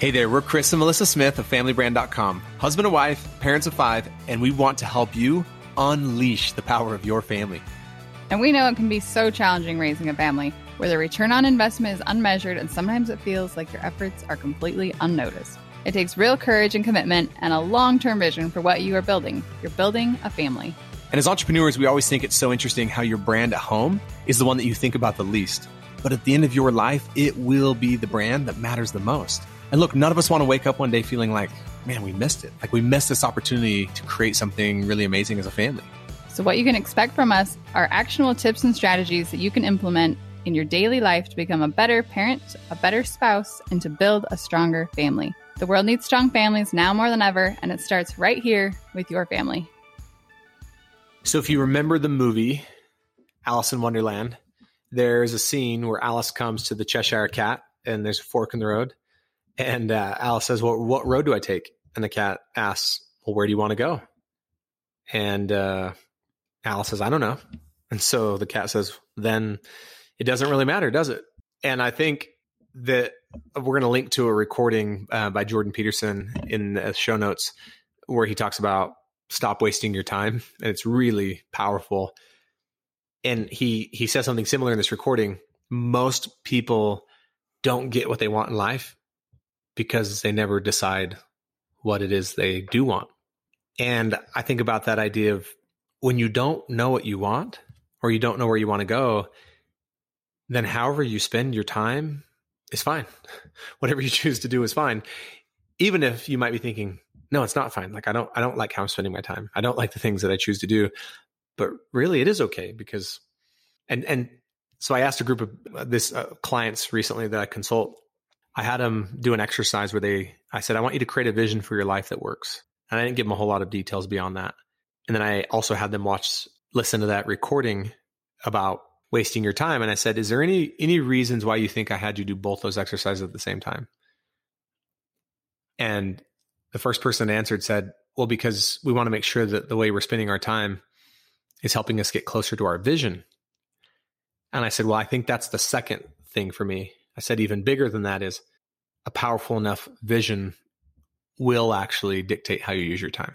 Hey there, we're Chris and Melissa Smith of FamilyBrand.com, husband and wife, parents of five, and we want to help you unleash the power of your family. And we know it can be so challenging raising a family, where the return on investment is unmeasured and sometimes it feels like your efforts are completely unnoticed. It takes real courage and commitment and a long term vision for what you are building. You're building a family. And as entrepreneurs, we always think it's so interesting how your brand at home is the one that you think about the least. But at the end of your life, it will be the brand that matters the most. And look, none of us want to wake up one day feeling like, man, we missed it. Like we missed this opportunity to create something really amazing as a family. So, what you can expect from us are actionable tips and strategies that you can implement in your daily life to become a better parent, a better spouse, and to build a stronger family. The world needs strong families now more than ever, and it starts right here with your family. So, if you remember the movie Alice in Wonderland, there's a scene where Alice comes to the Cheshire Cat and there's a fork in the road. And uh, Alice says, well, what road do I take? And the cat asks, well, where do you want to go? And uh, Alice says, I don't know. And so the cat says, then it doesn't really matter, does it? And I think that we're going to link to a recording uh, by Jordan Peterson in the show notes where he talks about stop wasting your time. And it's really powerful. And he, he says something similar in this recording. Most people don't get what they want in life because they never decide what it is they do want. And I think about that idea of when you don't know what you want or you don't know where you want to go, then however you spend your time is fine. Whatever you choose to do is fine. Even if you might be thinking, no, it's not fine. Like I don't I don't like how I'm spending my time. I don't like the things that I choose to do. But really it is okay because and and so I asked a group of uh, this uh, clients recently that I consult I had them do an exercise where they, I said, I want you to create a vision for your life that works. And I didn't give them a whole lot of details beyond that. And then I also had them watch, listen to that recording about wasting your time. And I said, is there any, any reasons why you think I had you do both those exercises at the same time? And the first person answered said, well, because we want to make sure that the way we're spending our time is helping us get closer to our vision. And I said, well, I think that's the second thing for me. I said, even bigger than that is a powerful enough vision will actually dictate how you use your time.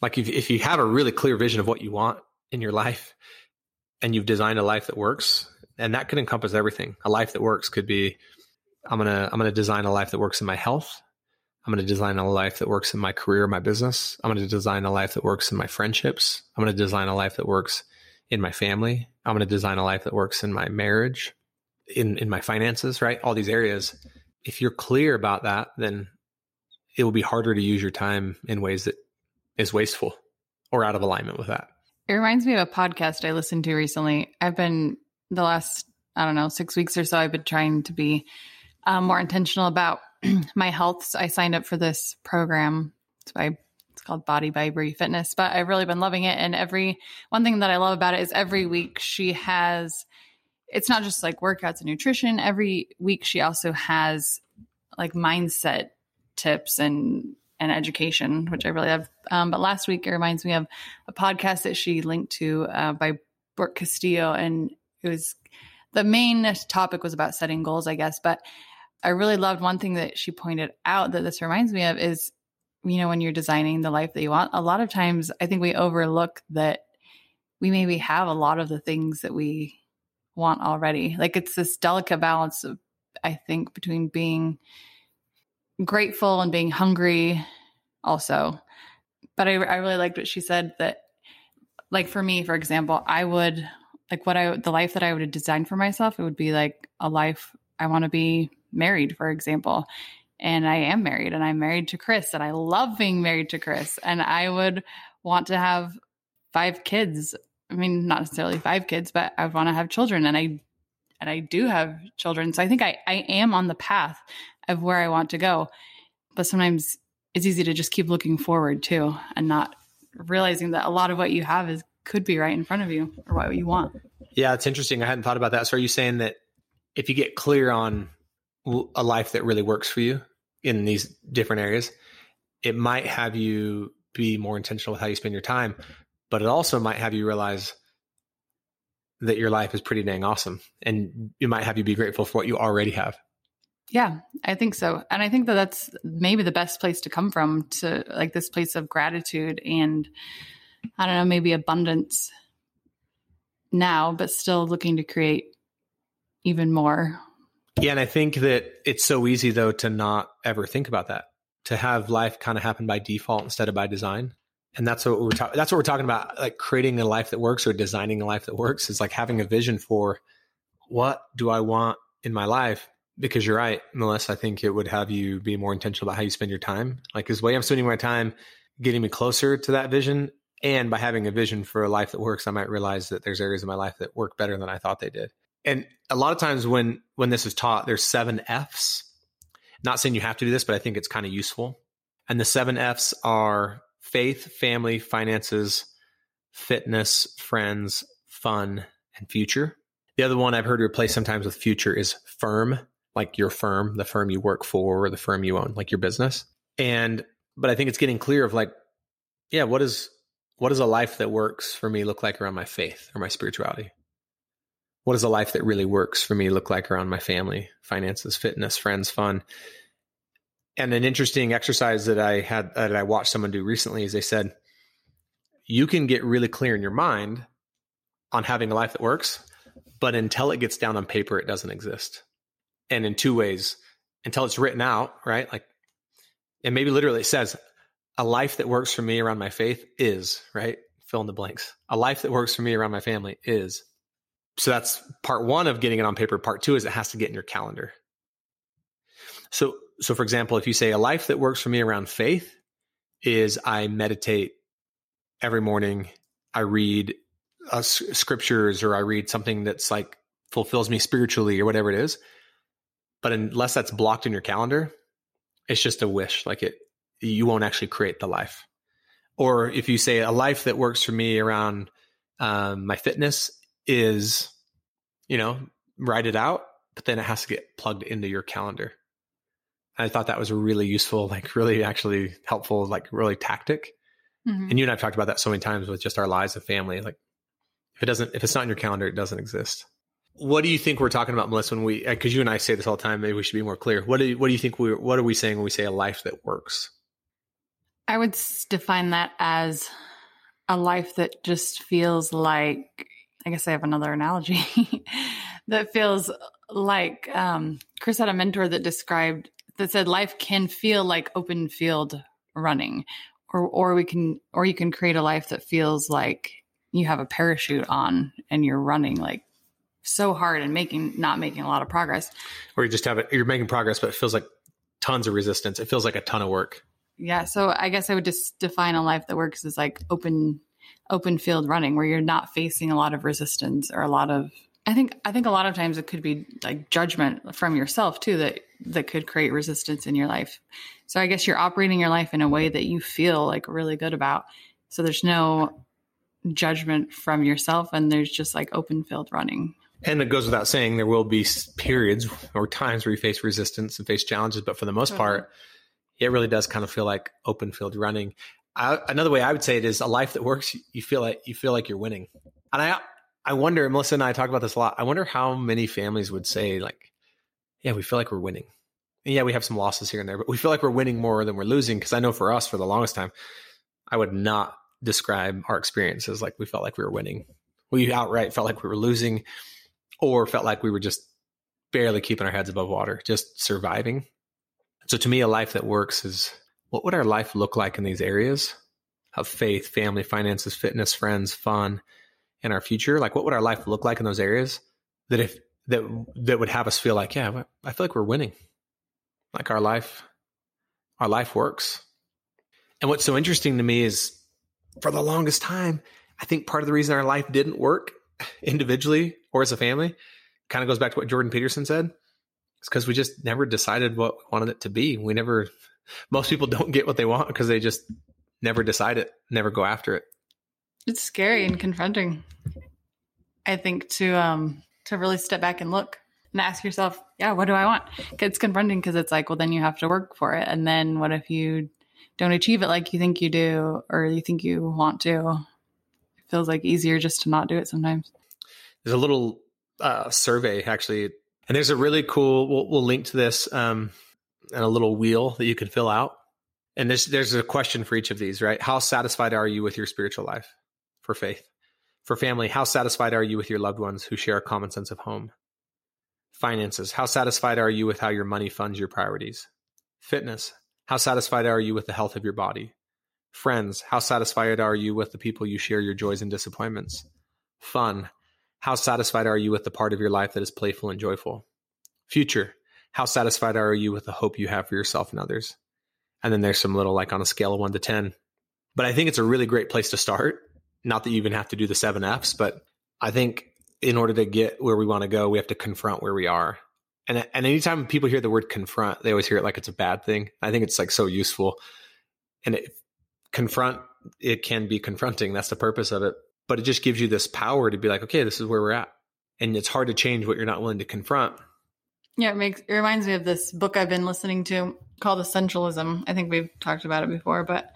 Like if, if you have a really clear vision of what you want in your life and you've designed a life that works, and that could encompass everything. A life that works could be I'm going to I'm going to design a life that works in my health. I'm going to design a life that works in my career, my business. I'm going to design a life that works in my friendships. I'm going to design a life that works in my family. I'm going to design a life that works in my marriage, in in my finances, right? All these areas if you're clear about that, then it will be harder to use your time in ways that is wasteful or out of alignment with that. It reminds me of a podcast I listened to recently. I've been the last, I don't know, six weeks or so, I've been trying to be um, more intentional about my health. So I signed up for this program. It's by it's called Body by Brie Fitness, but I've really been loving it. And every one thing that I love about it is every week she has it's not just like workouts and nutrition. Every week she also has like mindset tips and and education, which I really love. Um, but last week it reminds me of a podcast that she linked to uh, by Brooke Castillo, and it was the main topic was about setting goals, I guess. But I really loved one thing that she pointed out that this reminds me of is, you know, when you're designing the life that you want, a lot of times I think we overlook that we maybe have a lot of the things that we want already. Like it's this delicate balance of, I think, between being grateful and being hungry also. But I, I really liked what she said that, like for me, for example, I would like what I, the life that I would design for myself, it would be like a life I want to be married, for example. And I am married and I'm married to Chris and I love being married to Chris. And I would want to have five kids I mean, not necessarily five kids, but I want to have children and I and I do have children. So I think I, I am on the path of where I want to go. But sometimes it's easy to just keep looking forward too and not realizing that a lot of what you have is could be right in front of you or what you want. Yeah, it's interesting. I hadn't thought about that. So are you saying that if you get clear on a life that really works for you in these different areas, it might have you be more intentional with how you spend your time but it also might have you realize that your life is pretty dang awesome and it might have you be grateful for what you already have Yeah, I think so. And I think that that's maybe the best place to come from to like this place of gratitude and I don't know, maybe abundance now, but still looking to create even more. Yeah. And I think that it's so easy, though, to not ever think about that, to have life kind of happen by default instead of by design. And that's what we're talking. That's what we're talking about. Like creating a life that works or designing a life that works is like having a vision for what do I want in my life because you're right, Melissa. I think it would have you be more intentional about how you spend your time. Like, this way I'm spending my time getting me closer to that vision. And by having a vision for a life that works, I might realize that there's areas of my life that work better than I thought they did. And a lot of times when when this is taught, there's seven F's. Not saying you have to do this, but I think it's kind of useful. And the seven F's are faith, family, finances, fitness, friends, fun, and future. The other one I've heard replaced sometimes with future is firm like your firm, the firm you work for, or the firm you own, like your business. And but I think it's getting clear of like, yeah, what is what does a life that works for me look like around my faith or my spirituality? What does a life that really works for me look like around my family, finances, fitness, friends, fun? And an interesting exercise that I had that I watched someone do recently is they said, you can get really clear in your mind on having a life that works, but until it gets down on paper, it doesn't exist and in two ways until it's written out, right? Like, and maybe literally it says, a life that works for me around my faith is, right? Fill in the blanks. A life that works for me around my family is. So that's part one of getting it on paper. Part two is it has to get in your calendar. So, so for example, if you say a life that works for me around faith is I meditate every morning, I read uh, scriptures or I read something that's like fulfills me spiritually or whatever it is but unless that's blocked in your calendar, it's just a wish. Like it, you won't actually create the life. Or if you say a life that works for me around um, my fitness is, you know, write it out, but then it has to get plugged into your calendar. I thought that was a really useful, like really actually helpful, like really tactic. Mm-hmm. And you and I've talked about that so many times with just our lives of family. Like if it doesn't, if it's not in your calendar, it doesn't exist. What do you think we're talking about, Melissa? When we, because you and I say this all the time, maybe we should be more clear. What do you, what do you think we, what are we saying when we say a life that works? I would define that as a life that just feels like. I guess I have another analogy that feels like um, Chris had a mentor that described that said life can feel like open field running, or or we can or you can create a life that feels like you have a parachute on and you're running like so hard and making not making a lot of progress. Or you just have it, you're making progress, but it feels like tons of resistance. It feels like a ton of work. Yeah. So I guess I would just define a life that works as like open open field running where you're not facing a lot of resistance or a lot of I think I think a lot of times it could be like judgment from yourself too that that could create resistance in your life. So I guess you're operating your life in a way that you feel like really good about. So there's no judgment from yourself and there's just like open field running. And it goes without saying, there will be periods or times where you face resistance and face challenges, but for the most part, it really does kind of feel like open field running. I, another way I would say it is a life that works. You feel like you feel like you're winning, and I I wonder. Melissa and I talk about this a lot. I wonder how many families would say like, "Yeah, we feel like we're winning." And yeah, we have some losses here and there, but we feel like we're winning more than we're losing. Because I know for us, for the longest time, I would not describe our experiences like we felt like we were winning. We outright felt like we were losing or felt like we were just barely keeping our heads above water, just surviving. So to me, a life that works is what would our life look like in these areas of faith, family, finances, fitness, friends, fun, and our future? Like what would our life look like in those areas that if that that would have us feel like, yeah, I feel like we're winning. Like our life, our life works. And what's so interesting to me is for the longest time, I think part of the reason our life didn't work individually or as a family kind of goes back to what Jordan Peterson said. It's because we just never decided what we wanted it to be. We never, most people don't get what they want because they just never decide it, never go after it. It's scary and confronting. I think to um to really step back and look and ask yourself, yeah, what do I want? It's confronting because it's like, well, then you have to work for it, and then what if you don't achieve it like you think you do or you think you want to? It feels like easier just to not do it sometimes. There's a little uh, survey actually And there's a really cool, we'll, we'll link to this um, and a little wheel that you can fill out. And there's, there's a question for each of these, right? How satisfied are you with your spiritual life for faith? For family, how satisfied are you with your loved ones who share a common sense of home? Finances, how satisfied are you with how your money funds your priorities? Fitness, how satisfied are you with the health of your body? Friends, how satisfied are you with the people you share your joys and disappointments? Fun, how satisfied are you with the part of your life that is playful and joyful? Future, how satisfied are you with the hope you have for yourself and others? And then there's some little like on a scale of one to 10. But I think it's a really great place to start. Not that you even have to do the seven F's, but I think in order to get where we want to go, we have to confront where we are. And, and anytime people hear the word confront, they always hear it like it's a bad thing. I think it's like so useful. And it, confront, it can be confronting. That's the purpose of it but it just gives you this power to be like, okay, this is where we're at. And it's hard to change what you're not willing to confront. Yeah, it makes it reminds me of this book I've been listening to called Essentialism. I think we've talked about it before, but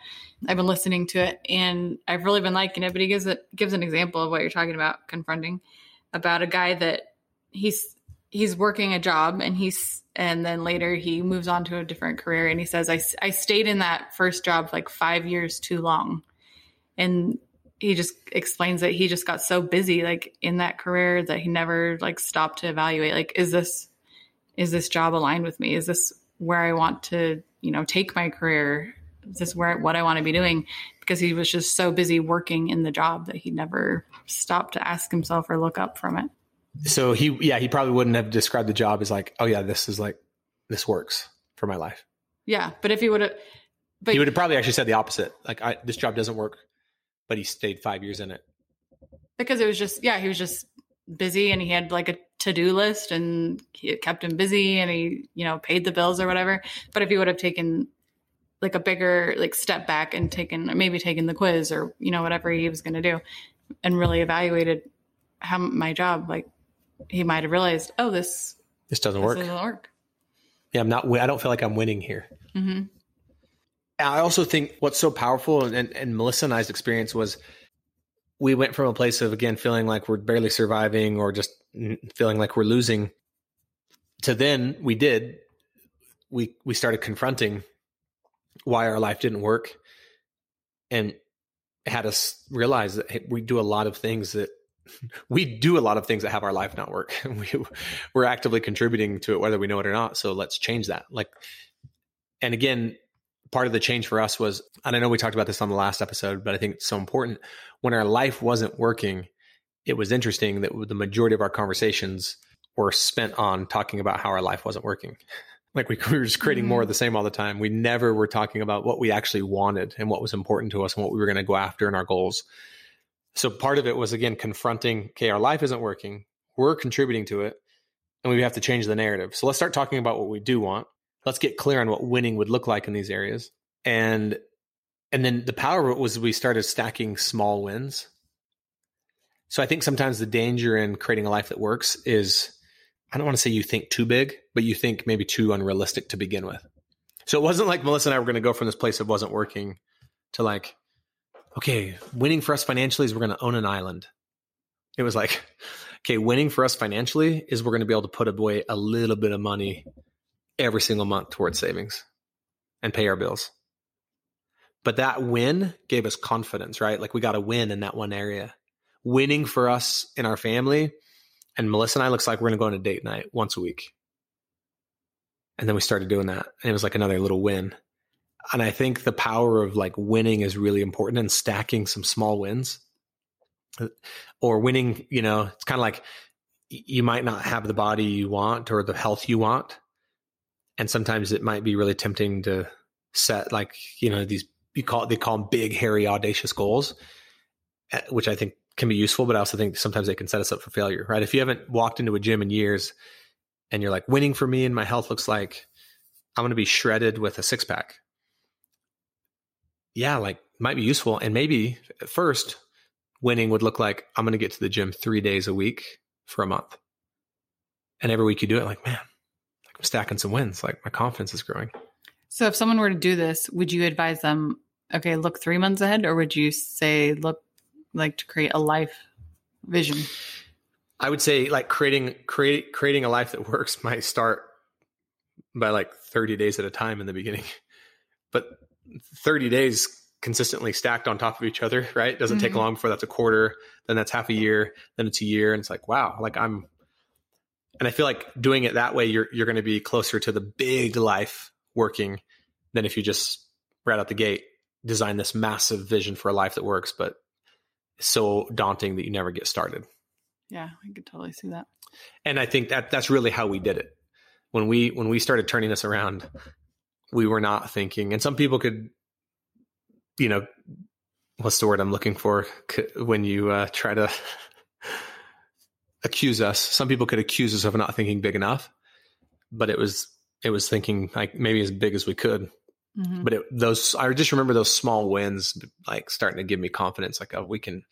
I've been listening to it and I've really been liking it. But he gives it gives an example of what you're talking about, confronting about a guy that he's he's working a job and he's and then later he moves on to a different career and he says I, I stayed in that first job like five years too long and he just explains that he just got so busy like in that career that he never like stopped to evaluate like is this is this job aligned with me is this where i want to you know take my career is this where what i want to be doing because he was just so busy working in the job that he never stopped to ask himself or look up from it. So he yeah he probably wouldn't have described the job as like oh yeah this is like this works for my life. Yeah but if he would have but he would have probably actually said the opposite like I, this job doesn't work but he stayed five years in it. Because it was just yeah he was just busy and he had like a to-do list and it kept him busy and he you know paid the bills or whatever. But if he would have taken like a bigger like step back and taken maybe taken the quiz or you know whatever he was going to do and really evaluated how my job like he might have realized oh this this doesn't this work. doesn't work. Yeah i'm not i don't feel like i'm winning here. Mm-hmm. I also think what's so powerful and, and Melissa and I's experience was we went from a place of again feeling like we're barely surviving or just feeling like we're losing to then we did we we started confronting why our life didn't work and had us realize that hey, we do a lot of things that we do a lot of things that have our life not work we, we're actively contributing to it whether we know it or not so let's change that like and again part of the change for us was, and I know we talked about this on the last episode, but I think it's so important. When our life wasn't working, it was interesting that the majority of our conversations were spent on talking about how our life wasn't working. Like we, we were just creating mm-hmm. more of the same all the time. We never were talking about what we actually wanted and what was important to us and what we were going to go after in our goals. So part of it was again confronting, okay, our life isn't working. We're contributing to it and we have to change the narrative. So let's start talking about what we do want let's get clear on what winning would look like in these areas. And and then the power of it was we started stacking small wins. So I think sometimes the danger in creating a life that works is I don't want to say you think too big, but you think maybe too unrealistic to begin with. So it wasn't like Melissa and I were going to go from this place that wasn't working to like, okay, winning for us financially is we're going to own an island. It was like, okay, winning for us financially is we're going to be able to put away a little bit of money every single month towards savings and pay our bills. But that win gave us confidence, right? Like we got to win in that one area. Winning for us in our family and Melissa and I looks like we're going to go on a date night once a week. And then we started doing that. And it was like another little win. And I think the power of like winning is really important and stacking some small wins or winning, you know, it's kind of like you might not have the body you want or the health you want, and sometimes it might be really tempting to set like you know these you call they call them big hairy audacious goals eh, which i think can be useful but i also think sometimes they can set us up for failure right if you haven't walked into a gym in years and you're like winning for me and my health looks like i'm going to be shredded with a six pack yeah like might be useful and maybe at first winning would look like i'm going to get to the gym three days a week for a month and every week you do it like man like I'm stacking some wins. Like my confidence is growing. So if someone were to do this, would you advise them, okay, look three months ahead, or would you say look like to create a life vision? I would say like creating create creating a life that works might start by like 30 days at a time in the beginning. But 30 days consistently stacked on top of each other, right? Doesn't mm-hmm. take long before that's a quarter, then that's half a year, then it's a year and it's like, wow, like I'm and I feel like doing it that way you're you're going to be closer to the big life working than if you just right out the gate design this massive vision for a life that works but so daunting that you never get started. Yeah, I could totally see that. And I think that that's really how we did it. When we when we started turning this around, we were not thinking and some people could you know what's the word I'm looking for when you uh, try to accuse us. Some people could accuse us of not thinking big enough, but it was it was thinking like maybe as big as we could. Mm-hmm. But it, those I just remember those small wins like starting to give me confidence like oh we can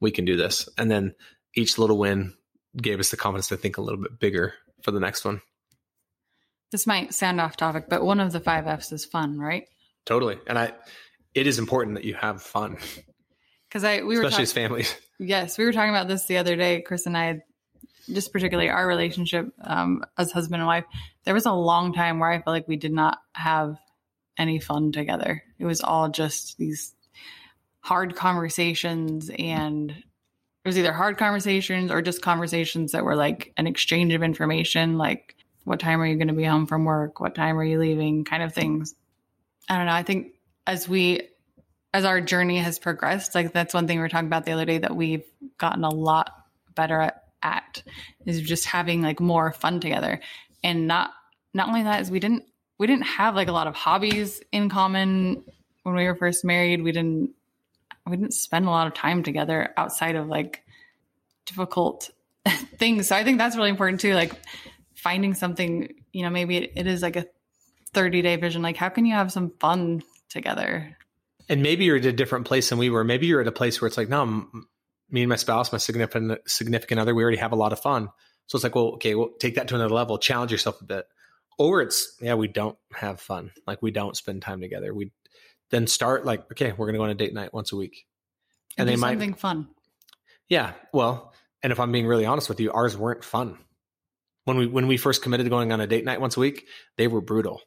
we can do this. And then each little win gave us the confidence to think a little bit bigger for the next one. This might sound off topic, but one of the 5 Fs is fun, right? Totally. And I it is important that you have fun. Cuz I we were especially talk- as families. Yes, we were talking about this the other day, Chris and I, just particularly our relationship um, as husband and wife. There was a long time where I felt like we did not have any fun together. It was all just these hard conversations and it was either hard conversations or just conversations that were like an exchange of information like what time are you going to be home from work? What time are you leaving? Kind of things. I don't know. I think as we as our journey has progressed like that's one thing we were talking about the other day that we've gotten a lot better at, at is just having like more fun together. And not not only that is we didn't we didn't have like a lot of hobbies in common when we were first married we didn't we didn't spend a lot of time together outside of like difficult things so i think that's really important too like finding something you know maybe it, it is like a 30 day vision like how can you have some fun together and maybe you're at a different place than we were. Maybe you're at a place where it's like, no, me and my spouse, my significant significant other, we already have a lot of fun. So it's like, well, okay, well, take that to another level, challenge yourself a bit. Or it's, yeah, we don't have fun. Like we don't spend time together. We then start like, okay, we're gonna go on a date night once a week, and, and they might something fun. Yeah, well, and if I'm being really honest with you, ours weren't fun. When we when we first committed to going on a date night once a week, they were brutal.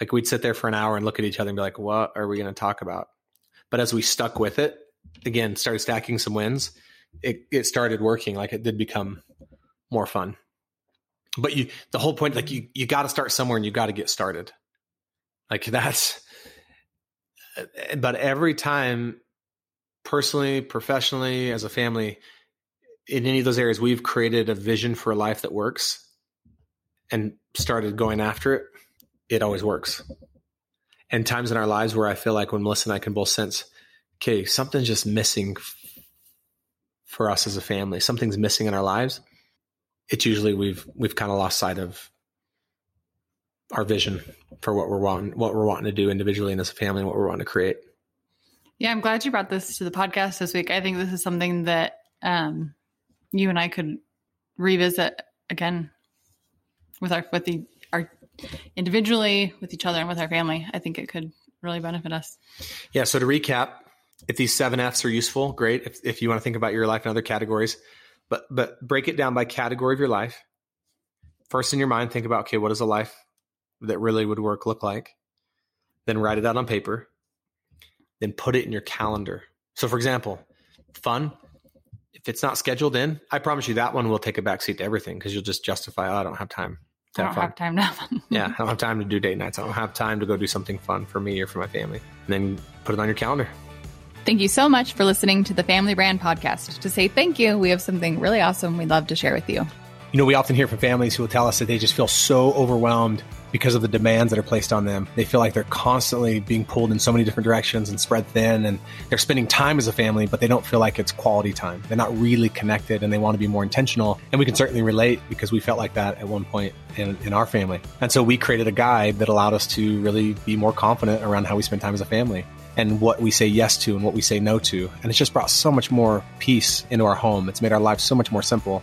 Like we'd sit there for an hour and look at each other and be like, what are we going to talk about? But as we stuck with it, again, started stacking some wins, it, it started working. Like it did become more fun. But you, the whole point, like you, you got to start somewhere and you got to get started. Like that's, but every time personally, professionally, as a family, in any of those areas, we've created a vision for a life that works and started going after it it always works. And times in our lives where I feel like when Melissa and I can both sense, okay, something's just missing for us as a family. Something's missing in our lives. It's usually we've we've kind of lost sight of our vision for what we're wanting what we're wanting to do individually and as a family and what we're wanting to create. Yeah, I'm glad you brought this to the podcast this week. I think this is something that um, you and I could revisit again with our with the our individually with each other and with our family, I think it could really benefit us. Yeah. So to recap, if these seven F's are useful, great. If, if you want to think about your life in other categories, but but break it down by category of your life. First in your mind, think about okay, what does a life that really would work look like? Then write it out on paper. Then put it in your calendar. So for example, fun. If it's not scheduled in, I promise you that one will take a backseat to everything because you'll just justify, oh, I don't have time. I don't have time to have fun. yeah, I don't have time to do date nights. I don't have time to go do something fun for me or for my family. And then put it on your calendar. Thank you so much for listening to the Family Brand Podcast. To say thank you, we have something really awesome we'd love to share with you. You know, we often hear from families who will tell us that they just feel so overwhelmed because of the demands that are placed on them. They feel like they're constantly being pulled in so many different directions and spread thin, and they're spending time as a family, but they don't feel like it's quality time. They're not really connected and they want to be more intentional. And we can certainly relate because we felt like that at one point in, in our family. And so we created a guide that allowed us to really be more confident around how we spend time as a family and what we say yes to and what we say no to. And it's just brought so much more peace into our home. It's made our lives so much more simple.